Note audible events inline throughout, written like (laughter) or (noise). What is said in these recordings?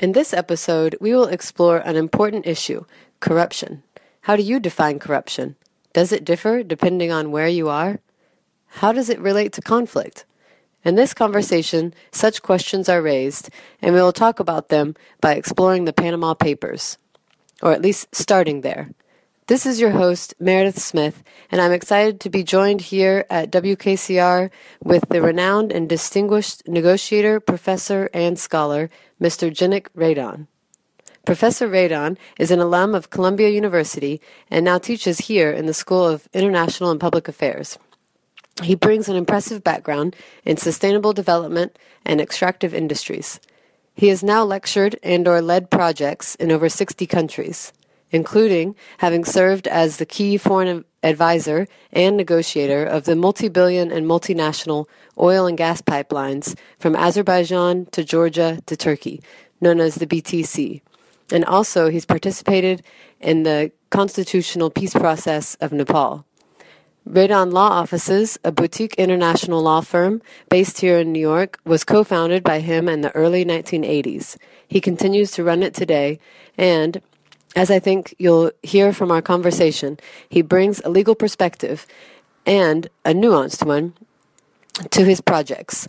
In this episode, we will explore an important issue corruption. How do you define corruption? Does it differ depending on where you are? How does it relate to conflict? In this conversation, such questions are raised, and we will talk about them by exploring the Panama Papers, or at least starting there. This is your host, Meredith Smith, and I'm excited to be joined here at WKCR with the renowned and distinguished negotiator, professor, and scholar, Mr. Jenik Radon. Professor Radon is an alum of Columbia University and now teaches here in the School of International and Public Affairs. He brings an impressive background in sustainable development and extractive industries. He has now lectured and or led projects in over 60 countries including having served as the key foreign advisor and negotiator of the multi billion and multinational oil and gas pipelines from Azerbaijan to Georgia to Turkey, known as the BTC. And also, he's participated in the constitutional peace process of Nepal. Radon Law Offices, a boutique international law firm based here in New York, was co founded by him in the early 1980s. He continues to run it today, and as I think you'll hear from our conversation, he brings a legal perspective and a nuanced one to his projects,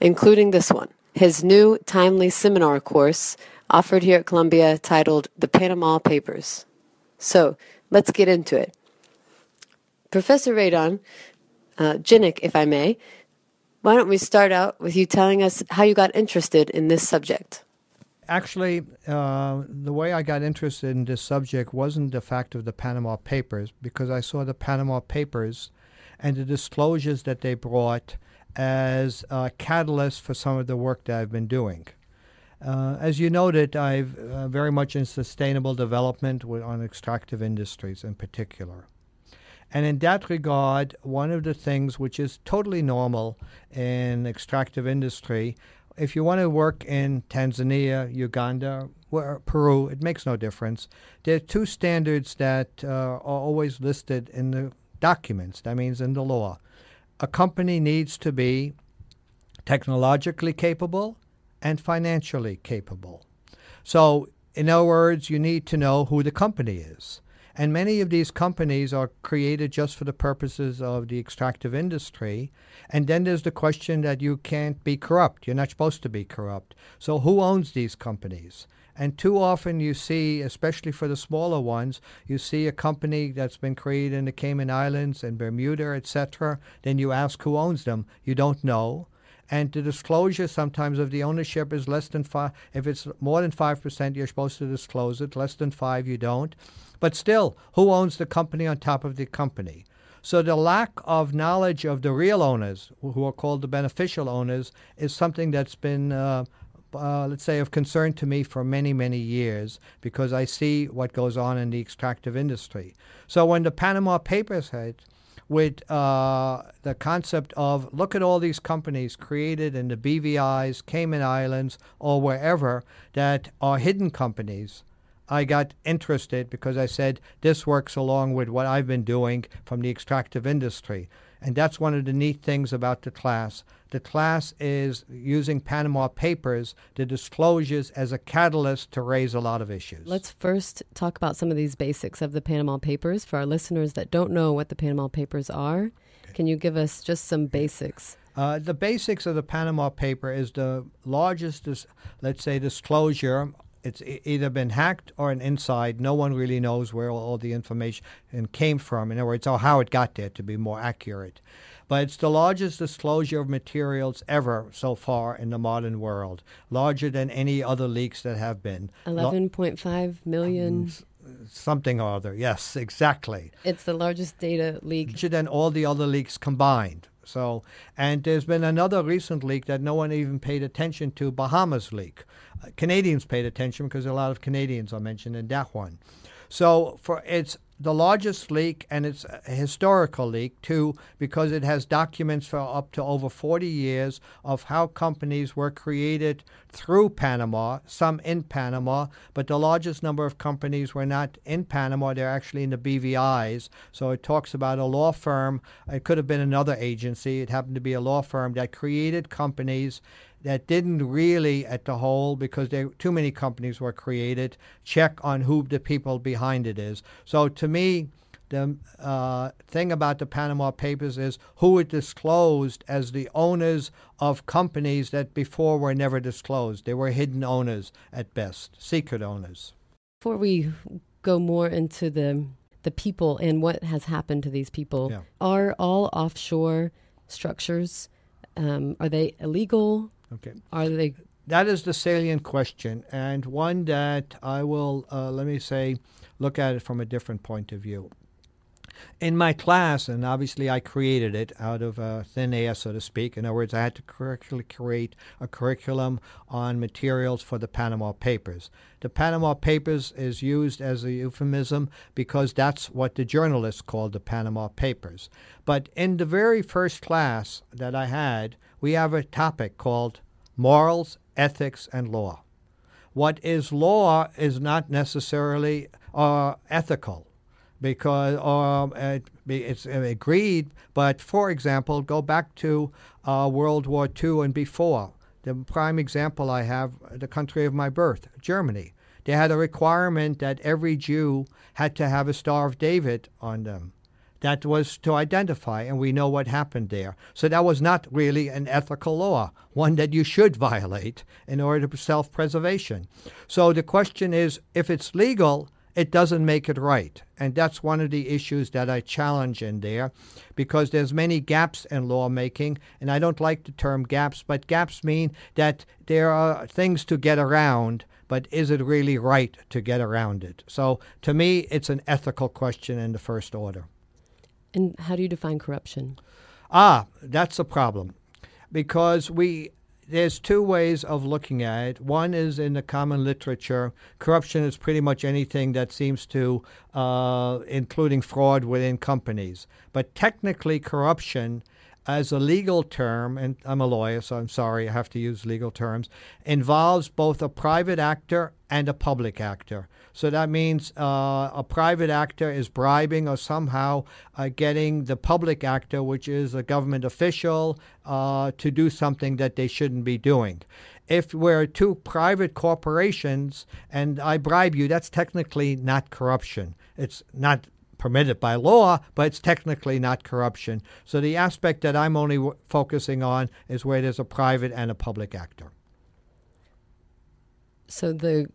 including this one, his new timely seminar course offered here at Columbia titled The Panama Papers. So let's get into it. Professor Radon, uh, Jenik, if I may, why don't we start out with you telling us how you got interested in this subject? Actually, uh, the way I got interested in this subject wasn't the fact of the Panama Papers, because I saw the Panama Papers and the disclosures that they brought as a catalyst for some of the work that I've been doing. Uh, as you noted, I'm uh, very much in sustainable development with, on extractive industries in particular. And in that regard, one of the things which is totally normal in extractive industry if you want to work in Tanzania, Uganda, or Peru, it makes no difference. There are two standards that uh, are always listed in the documents, that means in the law. A company needs to be technologically capable and financially capable. So, in other words, you need to know who the company is. And many of these companies are created just for the purposes of the extractive industry. And then there's the question that you can't be corrupt. You're not supposed to be corrupt. So who owns these companies? And too often you see, especially for the smaller ones, you see a company that's been created in the Cayman Islands and Bermuda, etc. Then you ask who owns them. You don't know and the disclosure sometimes of the ownership is less than five. If it's more than five percent, you're supposed to disclose it. Less than five, you don't. But still, who owns the company on top of the company? So the lack of knowledge of the real owners, who are called the beneficial owners, is something that's been, uh, uh, let's say, of concern to me for many, many years because I see what goes on in the extractive industry. So when the Panama Papers hit, with uh, the concept of look at all these companies created in the BVI's, Cayman Islands, or wherever that are hidden companies I got interested because I said this works along with what I've been doing from the extractive industry. And that's one of the neat things about the class. The class is using Panama Papers, the disclosures, as a catalyst to raise a lot of issues. Let's first talk about some of these basics of the Panama Papers. For our listeners that don't know what the Panama Papers are, can you give us just some basics? Uh, the basics of the Panama paper is the largest, let's say, disclosure it's either been hacked or an inside. No one really knows where all the information came from. In other words, or how it got there, to be more accurate. But it's the largest disclosure of materials ever so far in the modern world, larger than any other leaks that have been. 11.5 million. Um, something or other. Yes, exactly. It's the largest data leak. Larger than all the other leaks combined. So, and there's been another recent leak that no one even paid attention to, Bahamas leak. Uh, Canadians paid attention because a lot of Canadians are mentioned in that one. So, for it's the largest leak, and it's a historical leak too, because it has documents for up to over 40 years of how companies were created through Panama, some in Panama, but the largest number of companies were not in Panama, they're actually in the BVIs. So it talks about a law firm, it could have been another agency, it happened to be a law firm that created companies that didn't really, at the whole, because there too many companies were created, check on who the people behind it is. So to me, the uh, thing about the Panama Papers is who it disclosed as the owners of companies that before were never disclosed. They were hidden owners at best, secret owners. Before we go more into the the people and what has happened to these people, Yeah. are all offshore structures um, are they illegal? Okay. That is the salient question, and one that I will, uh, let me say, look at it from a different point of view. In my class, and obviously I created it out of uh, thin air, so to speak. In other words, I had to correctly create a curriculum on materials for the Panama Papers. The Panama Papers is used as a euphemism because that's what the journalists called the Panama Papers. But in the very first class that I had, we have a topic called morals, ethics, and law. What is law is not necessarily uh, ethical because um, it, it's agreed. But for example, go back to uh, World War II and before. The prime example I have, the country of my birth, Germany. They had a requirement that every Jew had to have a Star of David on them. That was to identify, and we know what happened there. So that was not really an ethical law, one that you should violate in order to self preservation. So the question is if it's legal, it doesn't make it right. And that's one of the issues that I challenge in there because there's many gaps in lawmaking and I don't like the term gaps, but gaps mean that there are things to get around, but is it really right to get around it? So to me it's an ethical question in the first order. And how do you define corruption? Ah, that's a problem because we there's two ways of looking at it. One is in the common literature, corruption is pretty much anything that seems to, uh, including fraud within companies. But technically, corruption, as a legal term, and I'm a lawyer, so I'm sorry I have to use legal terms, involves both a private actor and a public actor. So that means uh, a private actor is bribing or somehow uh, getting the public actor, which is a government official, uh, to do something that they shouldn't be doing. If we're two private corporations and I bribe you, that's technically not corruption. It's not permitted by law, but it's technically not corruption. So the aspect that I'm only w- focusing on is where there's a private and a public actor. So the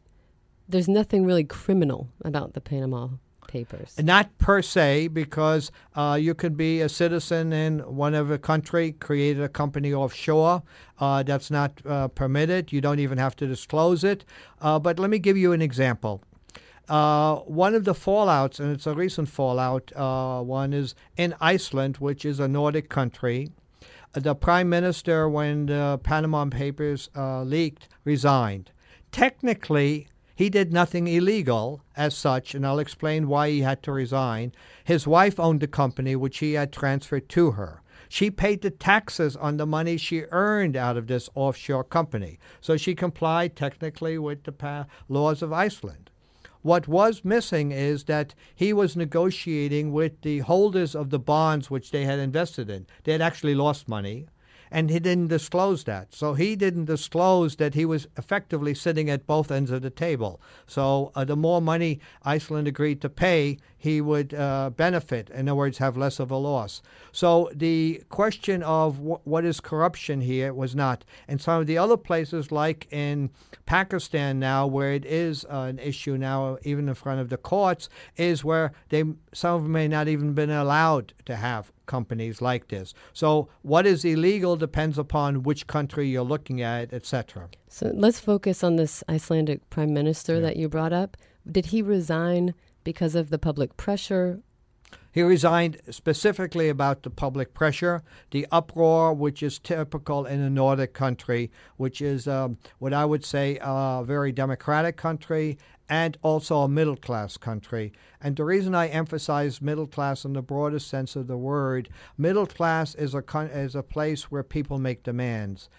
there's nothing really criminal about the Panama Papers. Not per se, because uh, you could be a citizen in one of a country, create a company offshore. Uh, that's not uh, permitted. You don't even have to disclose it. Uh, but let me give you an example. Uh, one of the fallouts, and it's a recent fallout, uh, one is in Iceland, which is a Nordic country. The prime minister, when the Panama Papers leaked, resigned. Technically, he did nothing illegal as such, and I'll explain why he had to resign. His wife owned the company, which he had transferred to her. She paid the taxes on the money she earned out of this offshore company, so she complied technically with the laws of Iceland. What was missing is that he was negotiating with the holders of the bonds which they had invested in. They had actually lost money and he didn't disclose that. So he didn't disclose that he was effectively sitting at both ends of the table. So uh, the more money Iceland agreed to pay, he would uh, benefit. In other words, have less of a loss. So the question of wh- what is corruption here was not. And some of the other places, like in Pakistan now, where it is uh, an issue now, even in front of the courts, is where they some of them may not even been allowed to have companies like this. So what is illegal depends upon which country you're looking at, etc. So let's focus on this Icelandic prime minister Yeah. that you brought up. Did he resign because of the public pressure? He resigned specifically about the public pressure, the uproar, which is typical in a Nordic country, which is um, what I would say a very democratic country and also a middle class country. And the reason I emphasize middle class in the broadest sense of the word, middle class is a is a place where people make demands.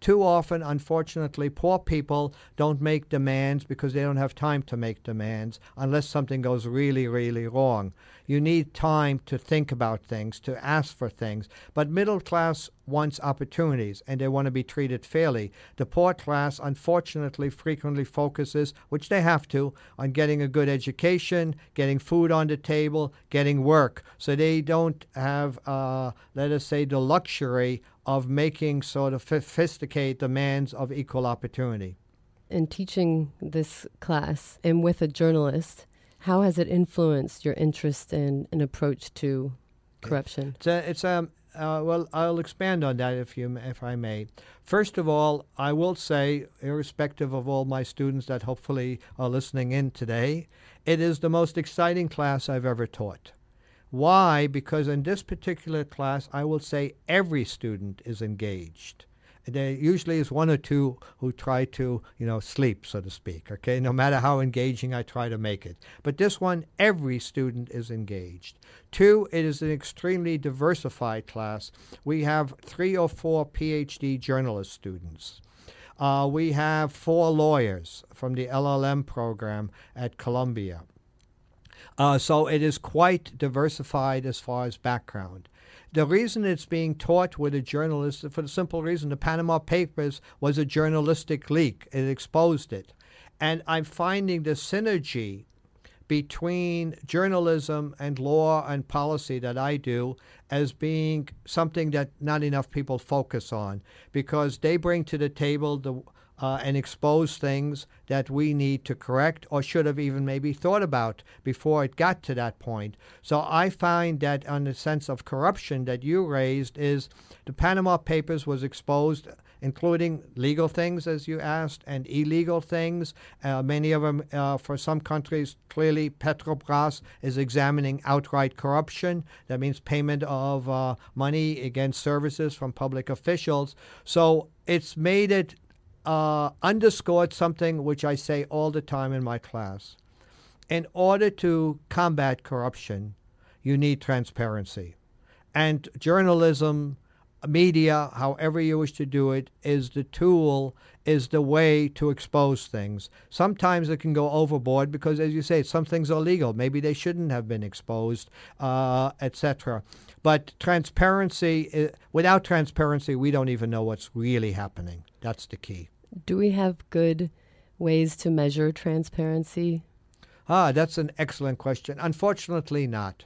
Too often, unfortunately, poor people don't make demands because they don't have time to make demands unless something goes really, really wrong. You need time to think about things, to ask for things. But middle class wants opportunities and they want to be treated fairly. The poor class, unfortunately, frequently focuses, which they have to, on getting a good education, getting food on the table, getting work. So they don't have, uh, let us say, the luxury of making sort of sophisticated demands of equal opportunity. In teaching this class and with a journalist, how has it influenced your interest in an approach to corruption? It's a, it's a uh, well, I'll expand on that if you if I may. First of all, I will say, irrespective of all my students that hopefully are listening in today, it is the most exciting class I've ever taught. Why? Because in this particular class, I will say every student is engaged. There usually is one or two who try to, you know, sleep, so to speak. Okay, no matter how engaging I try to make it. But this one, every student is engaged. Two, it is an extremely diversified class. We have three or four PhD journalist students. Uh, we have four lawyers from the LLM program at Columbia. Uh, so it is quite diversified as far as background. The reason it's being taught with a journalist, for the simple reason, the Panama Papers was a journalistic leak. It exposed it. And I'm finding the synergy between journalism and law and policy that I do as being something that not enough people focus on because they bring to the table the uh, and expose things that we need to correct or should have even maybe thought about before it got to that point. So I find that on the sense of corruption that you raised is the Panama Papers was exposed including legal things, as you asked, and illegal things. Uh, many of them, uh, for some countries, clearly Petrobras is examining outright corruption. That means payment of uh, money against services from public officials. So it's made it uh, underscored something which I say all the time in my class. In order to combat corruption, you need transparency. And journalism, media, however you wish to do it, is the tool, is the way to expose things. Sometimes it can go overboard because, as you say, some things are legal. Maybe they shouldn't have been exposed, uh, etc. But transparency, uh, without transparency, we don't even know what's really happening. That's the key. Do we have good ways to measure transparency? Ah, that's an excellent question. Unfortunately, not.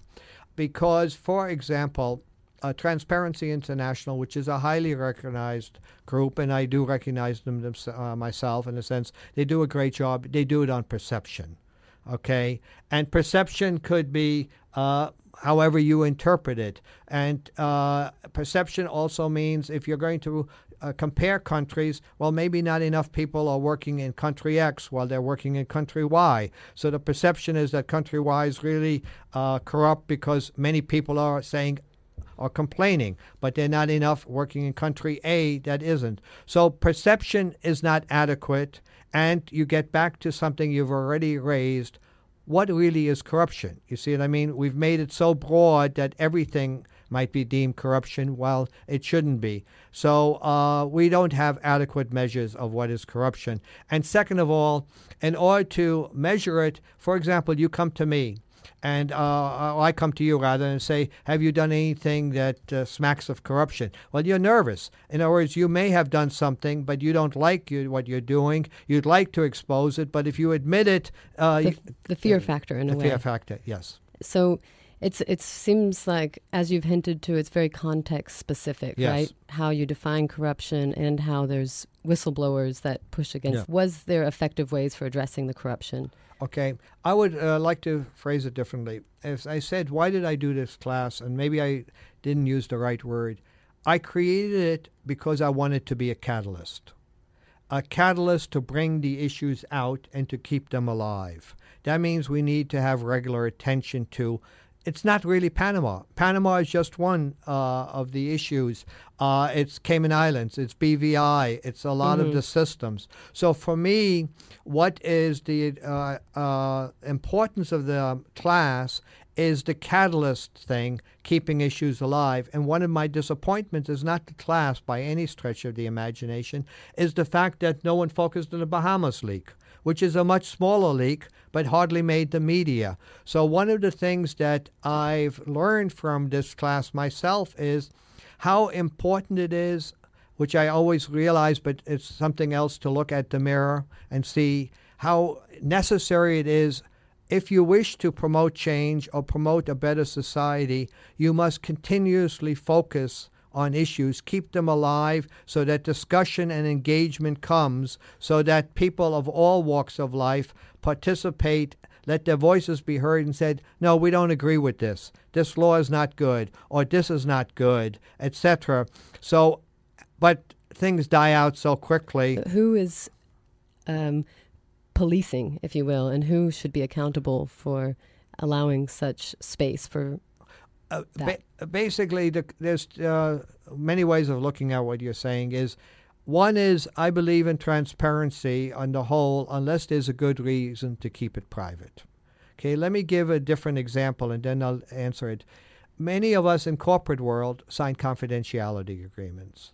Because, for example, uh, Transparency International, which is a highly recognized group, and I do recognize them, uh, myself in a sense, they do a great job. They do it on perception. Okay? And perception could be uh, however you interpret it. And uh, perception also means if you're going to uh, compare countries, well, maybe not enough people are working in country X while they're working in country Y. So the perception is that country Y is really uh, corrupt because many people are saying, are complaining, but they're not enough working in country A that isn't. So perception is not adequate, and you get back to something you've already raised. What really is corruption? You see what I mean? We've made it so broad that everything might be deemed corruption while it shouldn't be. So uh, we don't have adequate measures of what is corruption. And second of all, in order to measure it, for example, you come to me and uh, I come to you rather and say, Have you done anything that uh, smacks of corruption? Well, you're nervous. In other words, you may have done something, but you don't like you, what you're doing. You'd like to expose it, but if you admit it. Uh, the, the, fear factor, in a way. The fear factor, yes. So it's it seems like as you've hinted to, it's very context specific, yes. right? How you define corruption and how there's whistleblowers that push against. Yeah. Was there effective ways for addressing the corruption? Okay, I would uh, like to phrase it differently. As I said, why did I do this class? And maybe I didn't use the right word. I created it because I wanted to be a catalyst. A catalyst to bring the issues out and to keep them alive. That means we need to have regular attention to it's not really Panama. Panama is just one uh, of the issues. Uh, it's Cayman Islands, it's BVI, it's a lot mm-hmm. of the systems. So for me, what is the uh, uh importance of the class is the catalyst thing keeping issues alive. And one of my disappointments is not the class by any stretch of the imagination, is the fact that no one focused on the Bahamas leak, which is a much smaller leak but hardly made the media. So, one of the things that I've learned from this class myself is how important it is, which I always realize, but it's something else to look at the mirror and see how necessary it is if you wish to promote change or promote a better society, you must continuously focus on issues, keep them alive so that discussion and engagement comes, so that people of all walks of life participate, let their voices be heard and said, no, we don't agree with this. This law is not good, or this is not good, etc. So, but things die out so quickly. Who is um, policing, if you will, and who should be accountable for allowing such space for uh, ba- basically, the, there's uh, many ways of looking at what you're saying. Is one is I believe in transparency on the whole, unless there's a good reason to keep it private. Okay, let me give a different example, and then I'll answer it. Many of us in corporate world sign confidentiality agreements,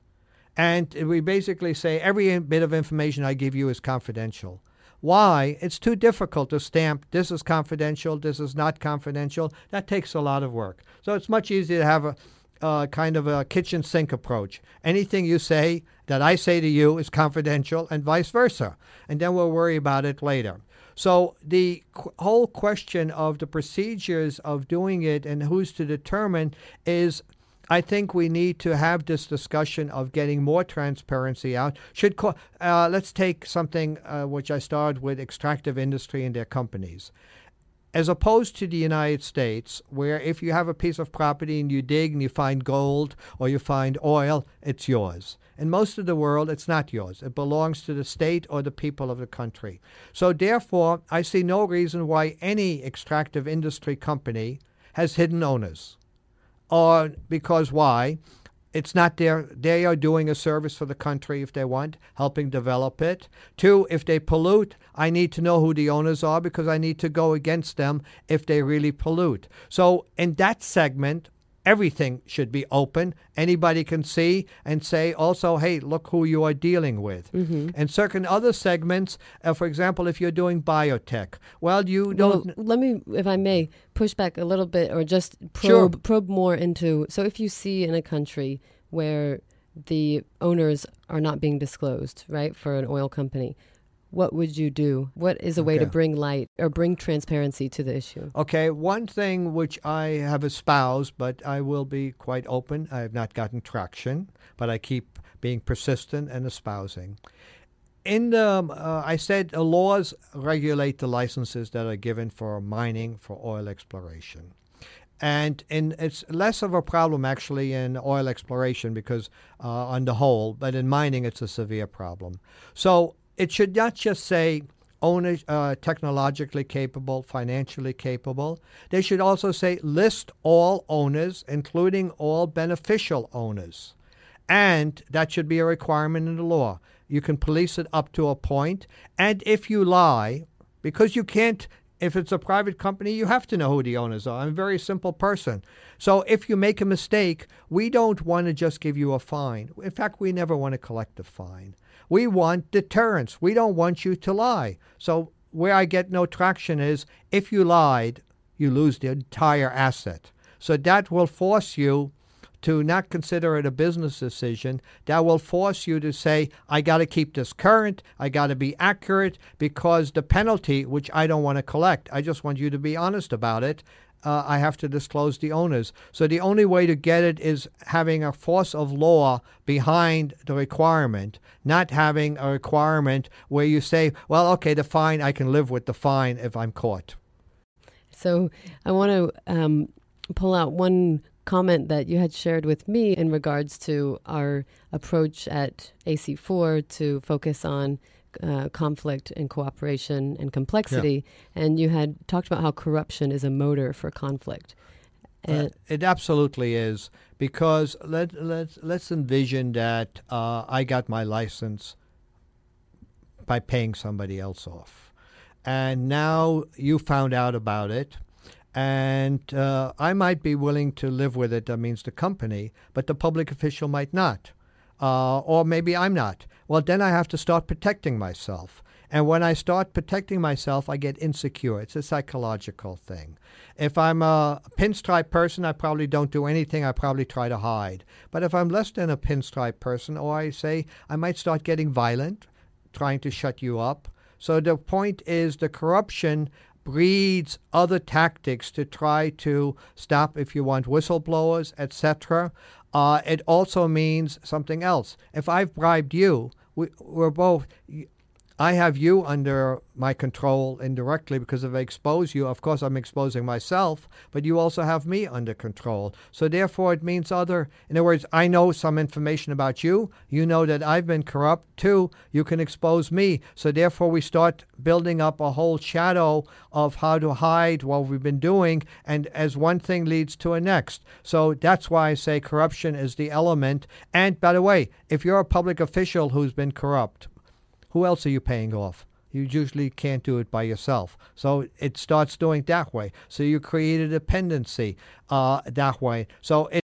and we basically say every bit of information I give you is confidential. Why? It's too difficult to stamp this is confidential, this is not confidential. That takes a lot of work. So it's much easier to have a uh, kind of a kitchen sink approach. Anything you say that I say to you is confidential, and vice versa. And then we'll worry about it later. So the qu- whole question of the procedures of doing it and who's to determine is I think we need to have this discussion of getting more transparency out. Should co- uh, let's take something uh, which I started with extractive industry and their companies. As opposed to the United States, where if you have a piece of property and you dig and you find gold or you find oil, it's yours. In most of the world, it's not yours. It belongs to the state or the people of the country. So, therefore, I see no reason why any extractive industry company has hidden owners or because why? It's not their, they are doing a service for the country if they want, helping develop it. Two, if they pollute, I need to know who the owners are because I need to go against them if they really pollute. So, in that segment, everything should be open. Anybody can see and say also, hey, look who you are dealing with. Mm-hmm. And certain other segments, uh, for example, if you're doing biotech, well, you don't. Well, let me, if I may, push back a little bit or just probe, Sure. probe more into. So if you see in a country where the owners are not being disclosed, right, for an oil company, what would you do? What is a way to bring light or bring transparency to the issue? Okay, one thing which I have espoused, but I will be quite open. I have not gotten traction, but I keep being persistent and espousing. In the, um, uh, I said uh, laws regulate the licenses that are given for mining for oil exploration. And in, it's less of a problem actually in oil exploration because uh, on the whole, but in mining it's a severe problem. So it should not just say owners uh, technologically capable, financially capable. They should also say list all owners, including all beneficial owners. And that should be a requirement in the law. You can police it up to a point. And if you lie, because you can't, if it's a private company, you have to know who the owners are. I'm a very simple person. So if you make a mistake, we don't want to just give you a fine. In fact, we never want to collect a fine. We want deterrence. We don't want you to lie. So where I get no traction is if you lied, you lose the entire asset. So that will force you to not consider it a business decision. That will force you to say, I got to keep this current, I got to be accurate, because the penalty, which I don't want to collect, I just want you to be honest about it. Uh, I have to disclose the owners. So the only way to get it is having a force of law behind the requirement, not having a requirement where you say, well, okay, the fine, I can live with the fine if I'm caught. So I want to um, pull out one comment that you had shared with me in regards to our approach at AC4 to focus on uh, conflict and cooperation and complexity. And you had talked about how corruption is a motor for conflict. And Uh, it absolutely is because let let let's envision that uh, I got my license by paying somebody else off, and now you found out about it, And uh, I might be willing to live with it, that means the company, but the public official might not. Uh, or maybe I'm not. Well, then I have to start protecting myself. And when I start protecting myself, I get insecure. It's a psychological thing. If I'm a pinstripe person, I probably don't do anything. I probably try to hide. But if I'm less than a pinstripe person, or I say I might start getting violent, trying to shut you up. So the point is the corruption breeds other tactics to try to stop, if you want, whistleblowers, etc. Uh, it also means something else. If I've bribed you, we, we're both. I have you under my control indirectly because if I expose you, of course, I'm exposing myself, but you also have me under control. So therefore, it means other. In other words, I know some information about you. You know that I've been corrupt too. You can expose me. So therefore, we start building up a whole shadow of how to hide what we've been doing, and as one thing leads to a next. So that's why I say corruption is the element. And by the way, if you're a public official who's been corrupt, who else are you paying off? You usually can't do it by yourself. So it starts doing that way. So you create a dependency uh, that way. So it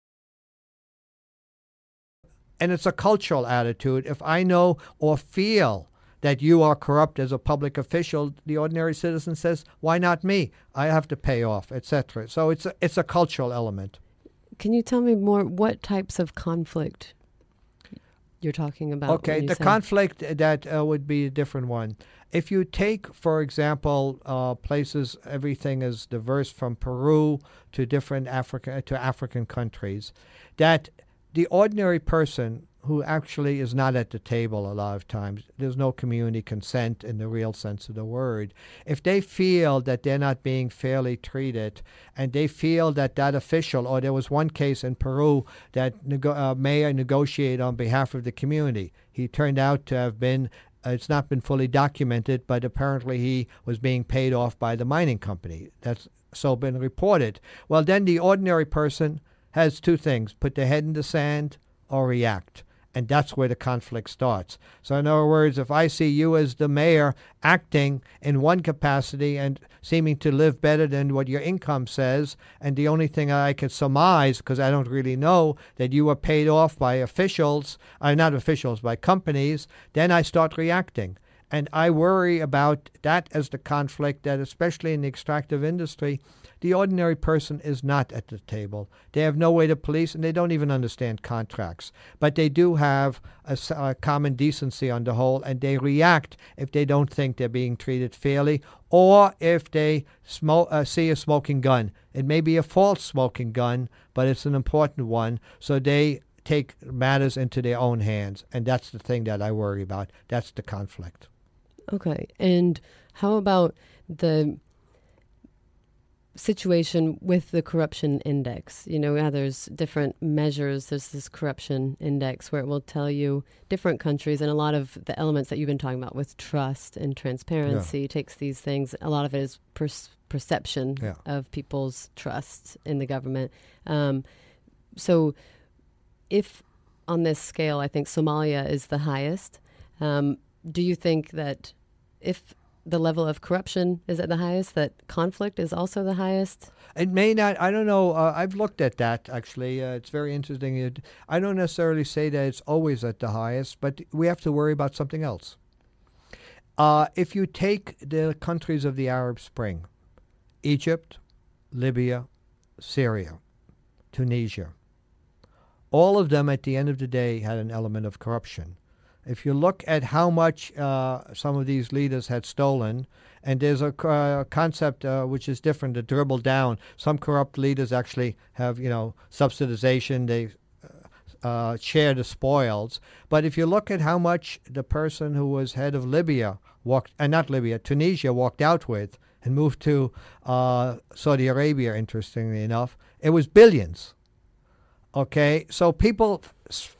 and it's a cultural attitude. If I know or feel that you are corrupt as a public official, the ordinary citizen says, "Why not me? I have to pay off, etc." So it's a, it's a cultural element. Can you tell me more? What types of conflict you're talking about. Okay, the conflict that uh, would be a different one. If you take, for example, uh, places, everything is diverse from Peru to different Africa to African countries, that the ordinary person who actually is not at the table a lot of times. There's no community consent in the real sense of the word. If they feel that they're not being fairly treated and they feel that that official, or there was one case in Peru that nego- uh, mayor negotiated on behalf of the community. He turned out to have been uh, it's not been fully documented, but apparently he was being paid off by the mining company. That's so been reported. Well, then the ordinary person has two things put their head in the sand or react and that's where the conflict starts. So, in other words, if I see you as the mayor acting in one capacity and seeming to live better than what your income says, and the only thing I can surmise, because I don't really know, that you were paid off by officials, uh, not officials, by companies, then I start reacting. And I worry about that as the conflict that, especially in the extractive industry, the ordinary person is not at the table. They have no way to police and they don't even understand contracts. But they do have a, a common decency on the whole and they react if they don't think they're being treated fairly or if they uh, see a smoking gun. It may be a false smoking gun, but it's an important one. So they take matters into their own hands. And that's the thing that I worry about. That's the conflict. Okay. And how about the situation with the corruption index. You know, yeah, there's different measures. There's this corruption index where it will tell you different countries and a lot of the elements that you've been talking about with trust and transparency yeah. takes these things. A lot of it is per- perception yeah. of people's trust in the government. Um, so, if on this scale, I think Somalia is the highest. Um, do you think that if the level of corruption is at the highest, that conflict is also the highest? It may not. I don't know. Uh, I've looked at that actually. Uh, it's very interesting. It, I don't necessarily say that it's always at the highest, but we have to worry about something else. Uh, if you take the countries of the Arab Spring, Egypt, Libya, Syria, Tunisia, all of them at the end of the day had an element of corruption if you look at how much uh, some of these leaders had stolen, and there's a uh, concept uh, which is different, to dribble down. Some corrupt leaders actually have, you know, subsidization. They uh, uh, share the spoils. But if you look at how much the person who was head of Libya walked, and uh, not Libya, Tunisia walked out with and moved to Saudi Arabia, interestingly enough, it was billions. Okay, so people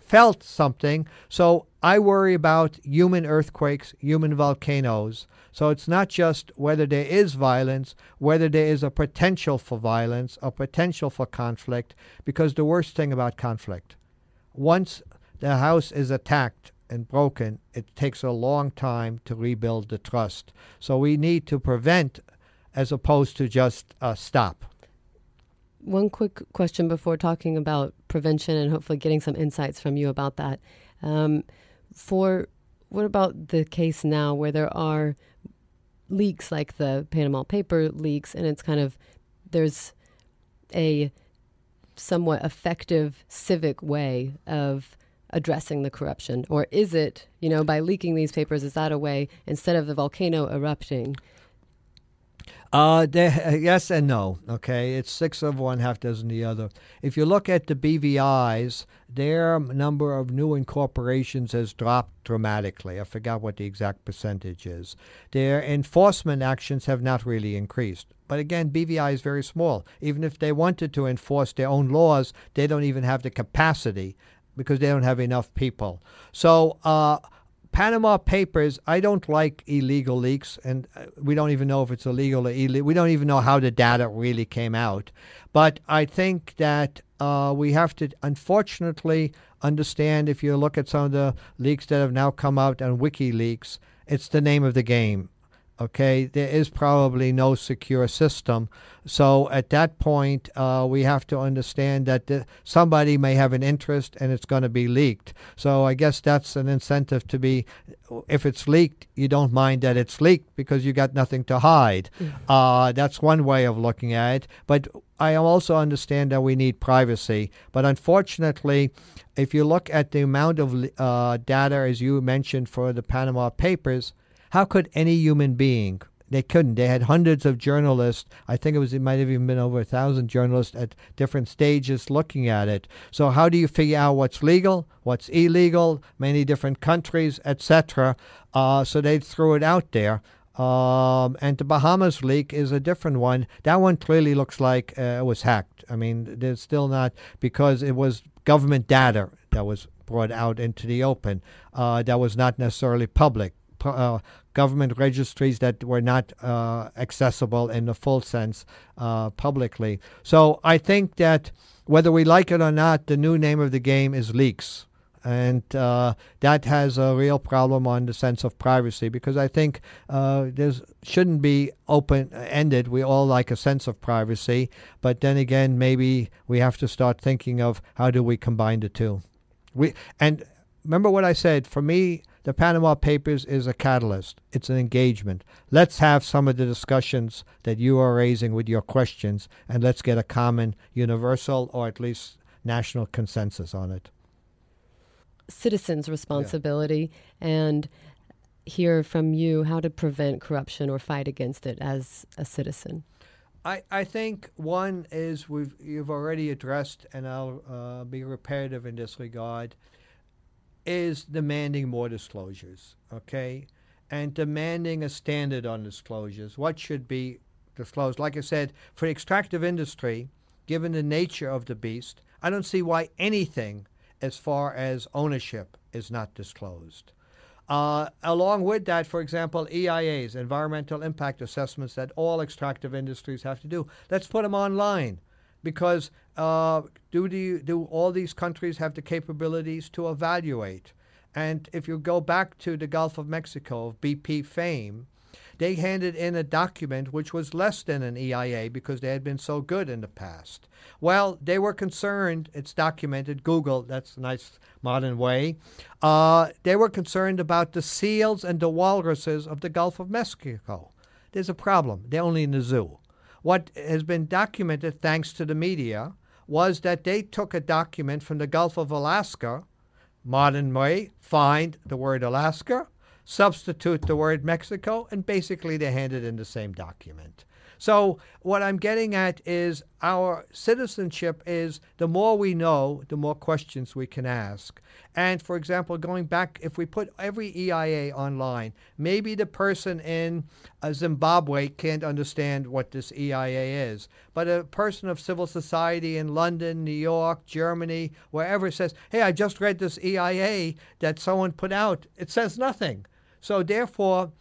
felt something. So I worry about human earthquakes, human volcanoes. So it's not just whether there is violence, whether there is a potential for violence, a potential for conflict, because the worst thing about conflict, once the house is attacked and broken, it takes a long time to rebuild the trust. So we need to prevent as opposed to just uh, stop. One quick question before talking about prevention and hopefully getting some insights from you about that. Um, for what about the case now where there are leaks like the Panama paper leaks, and it's kind of there's a somewhat effective civic way of addressing the corruption? Or is it, you know, by leaking these papers, is that a way, instead of the volcano erupting, uh, they, yes and no. Okay, it's six of one, half dozen the other. If you look at the BVI's, their number of new incorporations has dropped dramatically. I forgot what the exact percentage is. Their enforcement actions have not really increased. But again, BVI is very small. Even if they wanted to enforce their own laws, they don't even have the capacity because they don't have enough people. So, uh, Panama Papers, I don't like illegal leaks, and uh, we don't even know if it's illegal or illegal. We don't even know how the data really came out. But I think that uh, we have to, unfortunately, understand if you look at some of the leaks that have now come out on WikiLeaks, it's the name of the game okay? There is probably no secure system. So at that point uh, we have to understand that the, somebody may have an interest and it's going to be leaked. So i guess that's an incentive to be if it's leaked you don't mind that it's leaked because you got nothing to hide. Mm. uh, that's one way of looking at it. But i also understand that we need privacy. But unfortunately if you look at the amount of uh, data as you mentioned for the panama papers how could any human being? They couldn't. They had hundreds of journalists. I think it was it might have even been over a thousand journalists at different stages looking at it. So how do you figure out what's legal, what's illegal, many different countries, etc. Uh, so they threw it out there. Um, and the Bahamas leak is a different one. That one clearly looks like uh, it was hacked. I mean, there's still not because it was government data that was brought out into the open. Uh, that was not necessarily public. Uh, government registries that were not uh, accessible in the full sense uh, publicly. So I think that whether we like it or not, the new name of the game is leaks. And uh, that has a real problem on the sense of privacy because I think uh, there shouldn't be open ended. We all like a sense of privacy, but then again, maybe we have to start thinking of how do we combine the two. We and remember what I said. For me, the Panama Papers is a catalyst, it's an engagement. Let's have some of the discussions that you are raising with your questions, and let's get a common, universal, or at least national consensus on it. Citizens' responsibility yeah. and hear from you how to prevent corruption or fight against it as a citizen. I, I think one is we've you've already addressed, and I'll uh, be repetitive in this regard is demanding more disclosures, okay? And demanding a standard on disclosures. What should be disclosed? Like I said, for the extractive industry, given the nature of the beast, I don't see why anything as far as ownership is not disclosed. Uh, along with that, for example, EIAs, environmental impact assessments that all extractive industries have to do, let's put them online because uh, do, the, do all these countries have the capabilities to evaluate? And if you go back to the Gulf of Mexico, of BP fame, they handed in a document which was less than an EIA because they had been so good in the past. Well, they were concerned, it's documented, Google, that's a nice modern way. Uh, they were concerned about the seals and the walruses of the Gulf of Mexico. There's a problem, they're only in the zoo. What has been documented thanks to the media was that they took a document from the Gulf of Alaska, modern way, find the word Alaska, substitute the word Mexico, and basically they handed in the same document. So, what I'm getting at is our citizenship is the more we know, the more questions we can ask. And for example, going back, if we put every EIA online, maybe the person in uh, Zimbabwe can't understand what this EIA is. But a person of civil society in London, New York, Germany, wherever says, hey, I just read this EIA that someone put out, it says nothing. So therefore,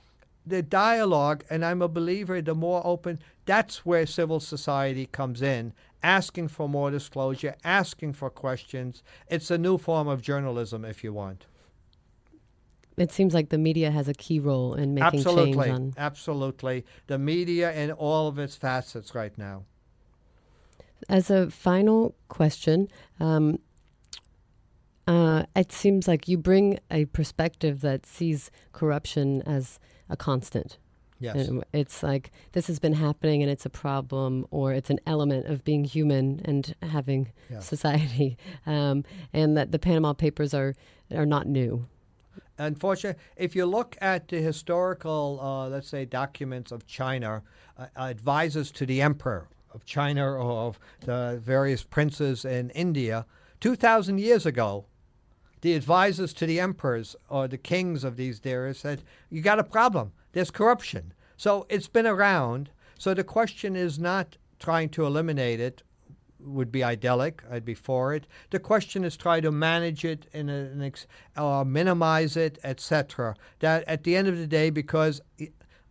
the dialogue, and I'm a believer, the more open, that's where civil society comes in, asking for more disclosure, asking for questions. It's a new form of journalism, if you want. It seems like the media has a key role in making absolutely, change. On... Absolutely. The media in all of its facets right now. as a final question, um, uh, it seems like you bring a perspective that sees corruption as a constant. Yes. And it's like this has been happening and it's a problem or it's an element of being human and having Yeah. society. (laughs) Um, and that the Panama Papers are, are not new. Unfortunately, if you look at the historical, uh, let's say, documents of China, uh, advisors to the emperor of China or of the various princes in India, 2,000 years ago, the advisors to the emperors or the kings of these eras said, You got a problem. There's corruption. So it's been around. So the question is not trying to eliminate it, would be idyllic. I'd be for it. The question is try to manage it in a, ex, or minimize it, etc. That at the end of the day, because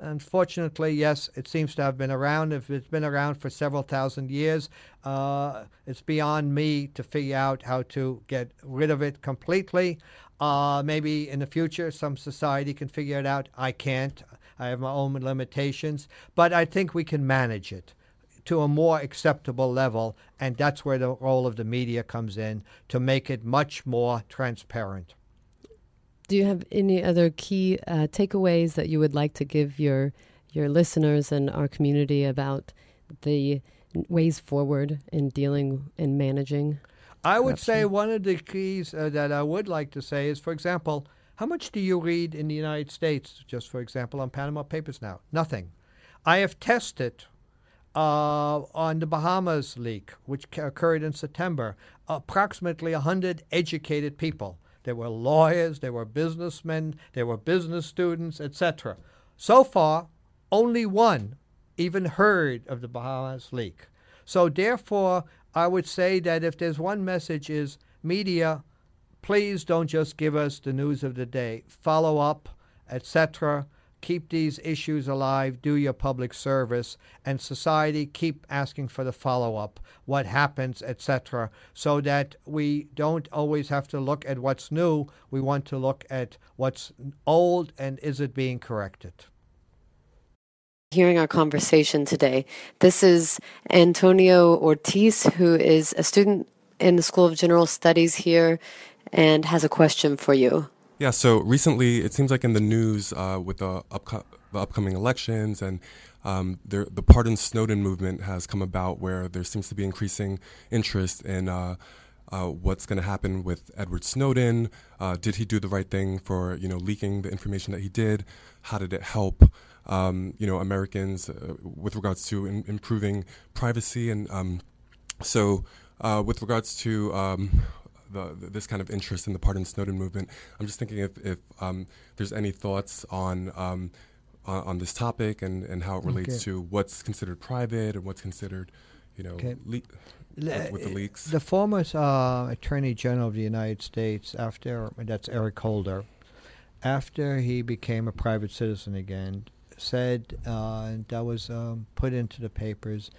unfortunately, yes, it seems to have been around. If it's been around for several thousand years, uh, it's beyond me to figure out how to get rid of it completely. Uh, maybe in the future, some society can figure it out. I can't. I have my own limitations, but I think we can manage it to a more acceptable level, and that's where the role of the media comes in to make it much more transparent. Do you have any other key uh, takeaways that you would like to give your your listeners and our community about the ways forward in dealing and managing? I would say one of the keys uh, that I would like to say is, for example, how much do you read in the United States, just for example, on Panama Papers now? Nothing. I have tested uh, on the Bahamas leak, which occurred in September, approximately 100 educated people. There were lawyers, there were businessmen, there were business students, etc. So far, only one even heard of the Bahamas leak. So therefore, I would say that if there's one message is media, please don't just give us the news of the day. Follow up, etc. Keep these issues alive. Do your public service, and society keep asking for the follow up. What happens, etc. So that we don't always have to look at what's new. We want to look at what's old and is it being corrected. Hearing our conversation today, this is Antonio Ortiz, who is a student in the School of General Studies here and has a question for you. Yeah, so recently it seems like in the news uh, with the, upco- the upcoming elections and um, there, the Pardon Snowden movement has come about where there seems to be increasing interest in uh, uh, what's going to happen with Edward Snowden. Uh, did he do the right thing for you know leaking the information that he did? How did it help um, you know Americans uh, with regards to in, improving privacy and um, so uh, with regards to um, the, this kind of interest in the Pardon Snowden movement. I'm just thinking if, if um, there's any thoughts on um, on, on this topic and, and how it relates Okay. to what's considered private and what's considered, you know, Okay. le- with, with the leaks. The former uh, Attorney General of the United States, after that's Eric Holder, after he became a private citizen again, said uh, and that was um, put into the papers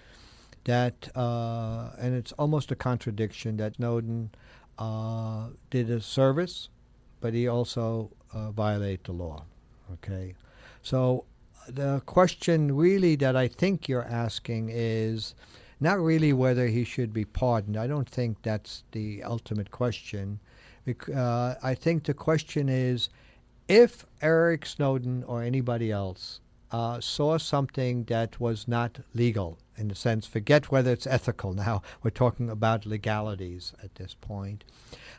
that, uh, and it's almost a contradiction that Snowden uh, did a service, but he also uh, violated the law. Okay, so the question really that I think you're asking is not really whether he should be pardoned. I don't think that's the ultimate question. Uh, I think the question is if Eric Snowden or anybody else uh, saw something that was not legal, in the sense, forget whether it's ethical now, we're talking about legalities at this point,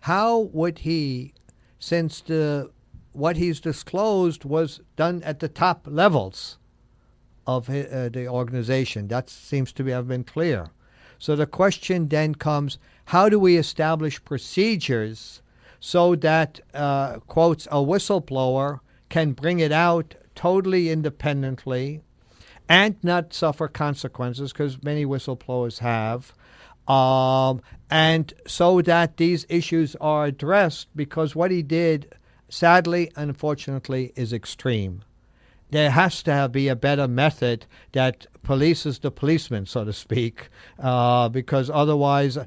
how would he, since the what he's disclosed was done at the top levels, of uh, the organization. That seems to have been clear. So the question then comes: How do we establish procedures so that uh, quotes a whistleblower can bring it out totally independently and not suffer consequences because many whistleblowers have. Um, and so that these issues are addressed because what he did, sadly, unfortunately, is extreme there has to be a better method that polices the policeman, so to speak, uh, because otherwise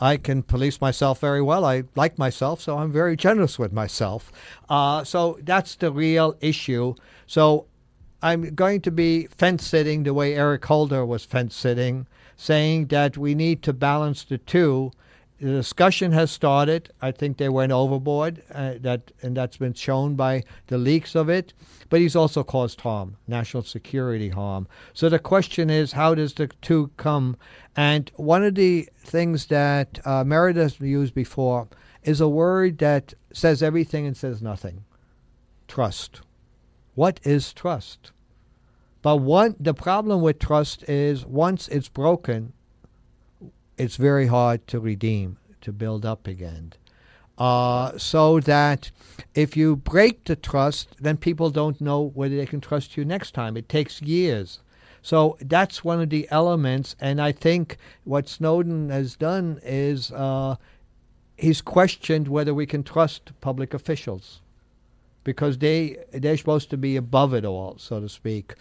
I can police myself very well. I like myself, so I'm very generous with myself. Uh, so that's the real issue. So I'm going to be fence sitting the way Eric Holder was fence sitting, saying that we need to balance the two. The discussion has started. I think they went overboard. Uh, that and that's been shown by the leaks of it. But he's also caused harm, national security harm. So the question is, how does the two come? And one of the things that uh, Meredith used before is a word that says everything and says nothing. Trust. What is trust? But one the problem with trust is once it's broken, it's very hard to redeem, to build up again. Uh, so that if you break the trust, then people don't know whether they can trust you next time. It takes years. So that's one of the elements, and I think what Snowden has done is uh, he's questioned whether we can trust public officials because they they're supposed to be above it all, so to speak.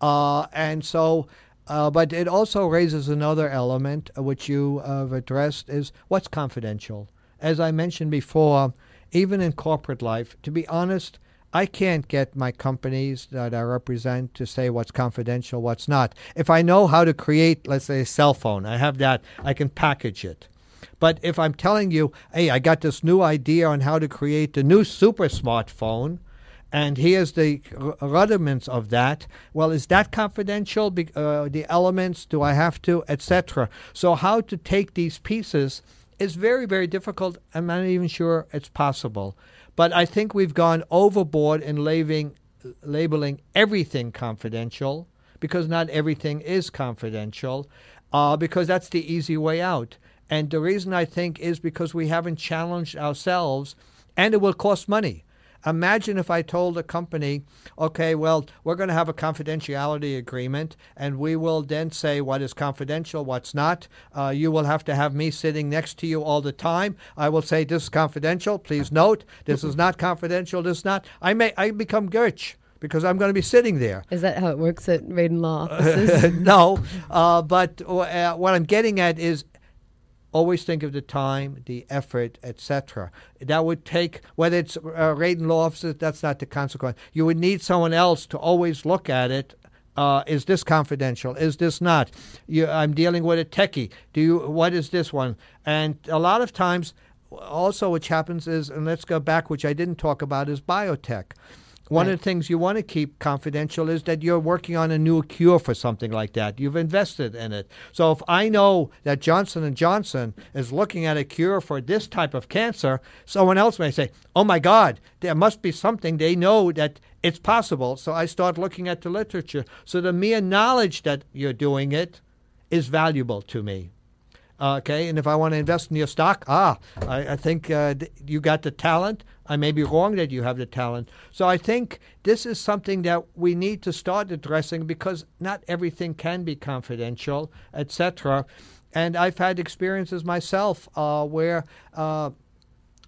Uh, and so, uh, but it also raises another element uh, which you have addressed is what's confidential. As I mentioned before, even in corporate life, to be honest, I can't get my companies that I represent to say what's confidential, what's not. If I know how to create, let's say, a cell phone, I have that, I can package it. But if I'm telling you, hey, I got this new idea on how to create the new super smartphone, and here's the rudiments of that. Well, is that confidential? Uh, the elements, do I have to, etc. So, how to take these pieces is very, very difficult. I'm not even sure it's possible. But I think we've gone overboard in labeling, labeling everything confidential because not everything is confidential, uh, because that's the easy way out. And the reason I think is because we haven't challenged ourselves, and it will cost money. Imagine if I told a company, okay, well, we're going to have a confidentiality agreement, and we will then say what is confidential, what's not. Uh, you will have to have me sitting next to you all the time. I will say this is confidential. Please note this is not confidential. This is not. I may I become Gerch because I'm going to be sitting there. Is that how it works at Radon Law (laughs) offices? no, uh, but uh, what I'm getting at is always think of the time, the effort, etc. That would take, whether it's uh, Radon law officers, that's not the consequence. You would need someone else to always look at it. Uh, is this confidential? Is this not? You, I'm dealing with a techie. Do you? What is this one? And a lot of times, also, which happens is, and let's go back, which I didn't talk about, is biotech. One right. of the things you want to keep confidential is that you're working on a new cure for something like that. You've invested in it. So if I know that Johnson and Johnson is looking at a cure for this type of cancer, someone else may say, "Oh my god, there must be something they know that it's possible." So I start looking at the literature. So the mere knowledge that you're doing it is valuable to me. Okay, and if I want to invest in your stock, ah, I, I think uh, th- you got the talent. I may be wrong that you have the talent. So I think this is something that we need to start addressing because not everything can be confidential, etc. And I've had experiences myself uh, where. Uh,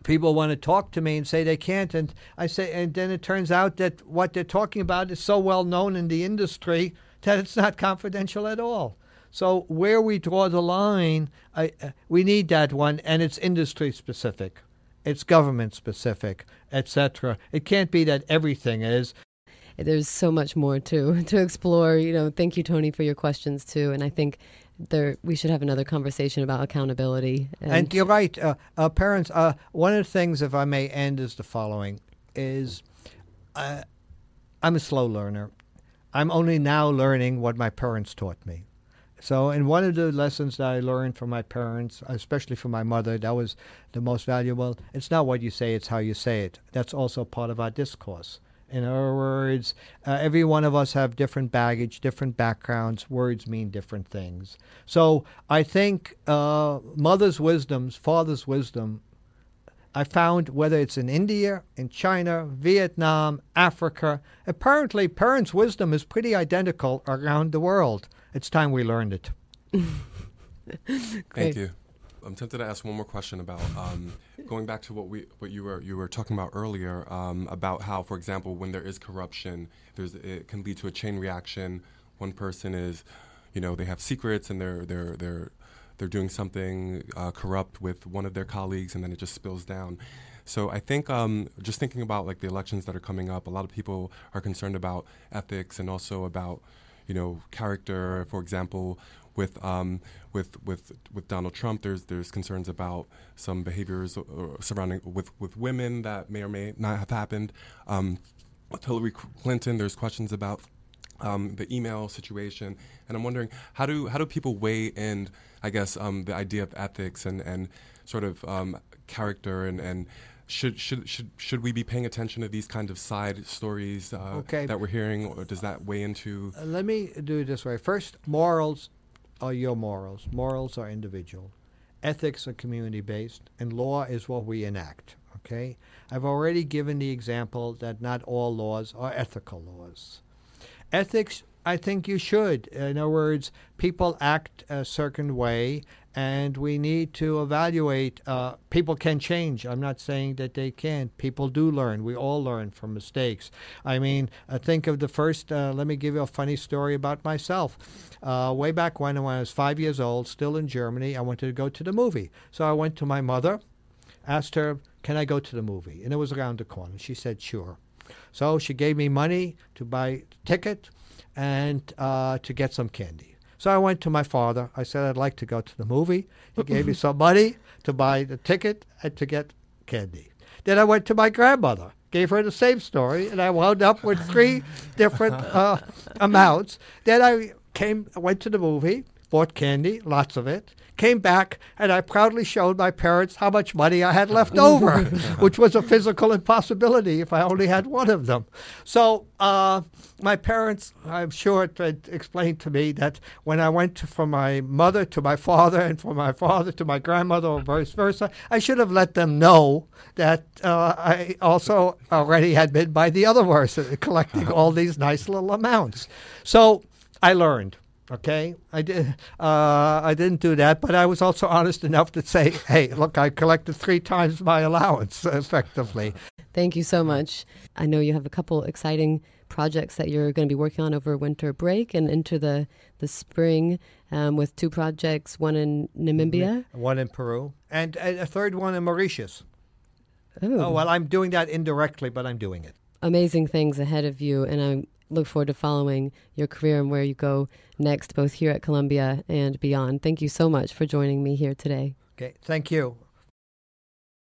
people want to talk to me and say they can't and i say and then it turns out that what they're talking about is so well known in the industry (laughs) that it's not confidential at all so where we draw the line, I, uh, we need that one, and it's industry specific, it's government specific, etc. It can't be that everything is. There's so much more to to explore. You know, thank you, Tony, for your questions too. And I think there we should have another conversation about accountability. And, and you're right, uh, uh, parents. Uh, one of the things, if I may end, is the following: is uh, I'm a slow learner. I'm only now learning what my parents taught me. So, and one of the lessons that I learned from my parents, especially from my mother, that was the most valuable. It's not what you say, it's how you say it. That's also part of our discourse. In other words, uh, every one of us have different baggage, different backgrounds. Words mean different things. So I think uh, mother's wisdoms, father's wisdom, I found whether it's in India, in China, Vietnam, Africa, apparently parents' wisdom is pretty identical around the world. It's time we learned it. (laughs) Thank you. I'm tempted to ask one more question about um, going back to what we what you were you were talking about earlier um, about how, for example, when there is corruption, there's it can lead to a chain reaction. One person is, you know, they have secrets and they're they're they're they're doing something uh, corrupt with one of their colleagues, and then it just spills down. So I think um, just thinking about like the elections that are coming up, a lot of people are concerned about ethics and also about you know character. For example, with um, with with with Donald Trump, there's there's concerns about some behaviors surrounding with with women that may or may not have happened. Um, with Hillary Clinton, there's questions about um, the email situation, and I'm wondering how do how do people weigh in, I guess, um, the idea of ethics and and sort of um, character and and should should should should we be paying attention to these kind of side stories uh, okay. that we're hearing, or does that weigh into? Uh, let me do it this way. First, morals are your morals. Morals are individual. Ethics are community based, and law is what we enact. Okay? I've already given the example that not all laws are ethical laws. Ethics, I think you should. In other words, people act a certain way, and we need to evaluate. Uh, people can change. I'm not saying that they can't. People do learn. We all learn from mistakes. I mean, uh, think of the first. Uh, let me give you a funny story about myself. Uh, way back when, when I was five years old, still in Germany, I wanted to go to the movie. So I went to my mother, asked her, "Can I go to the movie?" And it was around the corner. She said, "Sure." So she gave me money to buy a ticket and uh, to get some candy. So I went to my father. I said I'd like to go to the movie. He gave me (laughs) some money to buy the ticket and to get candy. Then I went to my grandmother, gave her the same story, and I wound up with three (laughs) different uh, amounts. Then I came, went to the movie, bought candy, lots of it, came back, and I proudly showed my parents how much money I had left over, (laughs) which was a physical impossibility if I only had one of them. So uh, my parents, I'm sure, explained to me that when I went from my mother to my father and from my father to my grandmother or vice versa, I should have let them know that uh, I also already had been by the other person collecting (laughs) all these nice little amounts. So I learned. Okay, I did. Uh, I didn't do that, but I was also (laughs) honest enough to say, "Hey, look, I collected three times my allowance (laughs) effectively." Thank you so much. I know you have a couple exciting projects that you're going to be working on over winter break and into the the spring um, with two projects, one in Namibia, one in Peru, and a third one in Mauritius. Ooh. Oh well, I'm doing that indirectly, but I'm doing it. Amazing things ahead of you, and I'm look forward to following your career and where you go next, both here at Columbia and beyond. Thank you so much for joining me here today. Okay, thank you.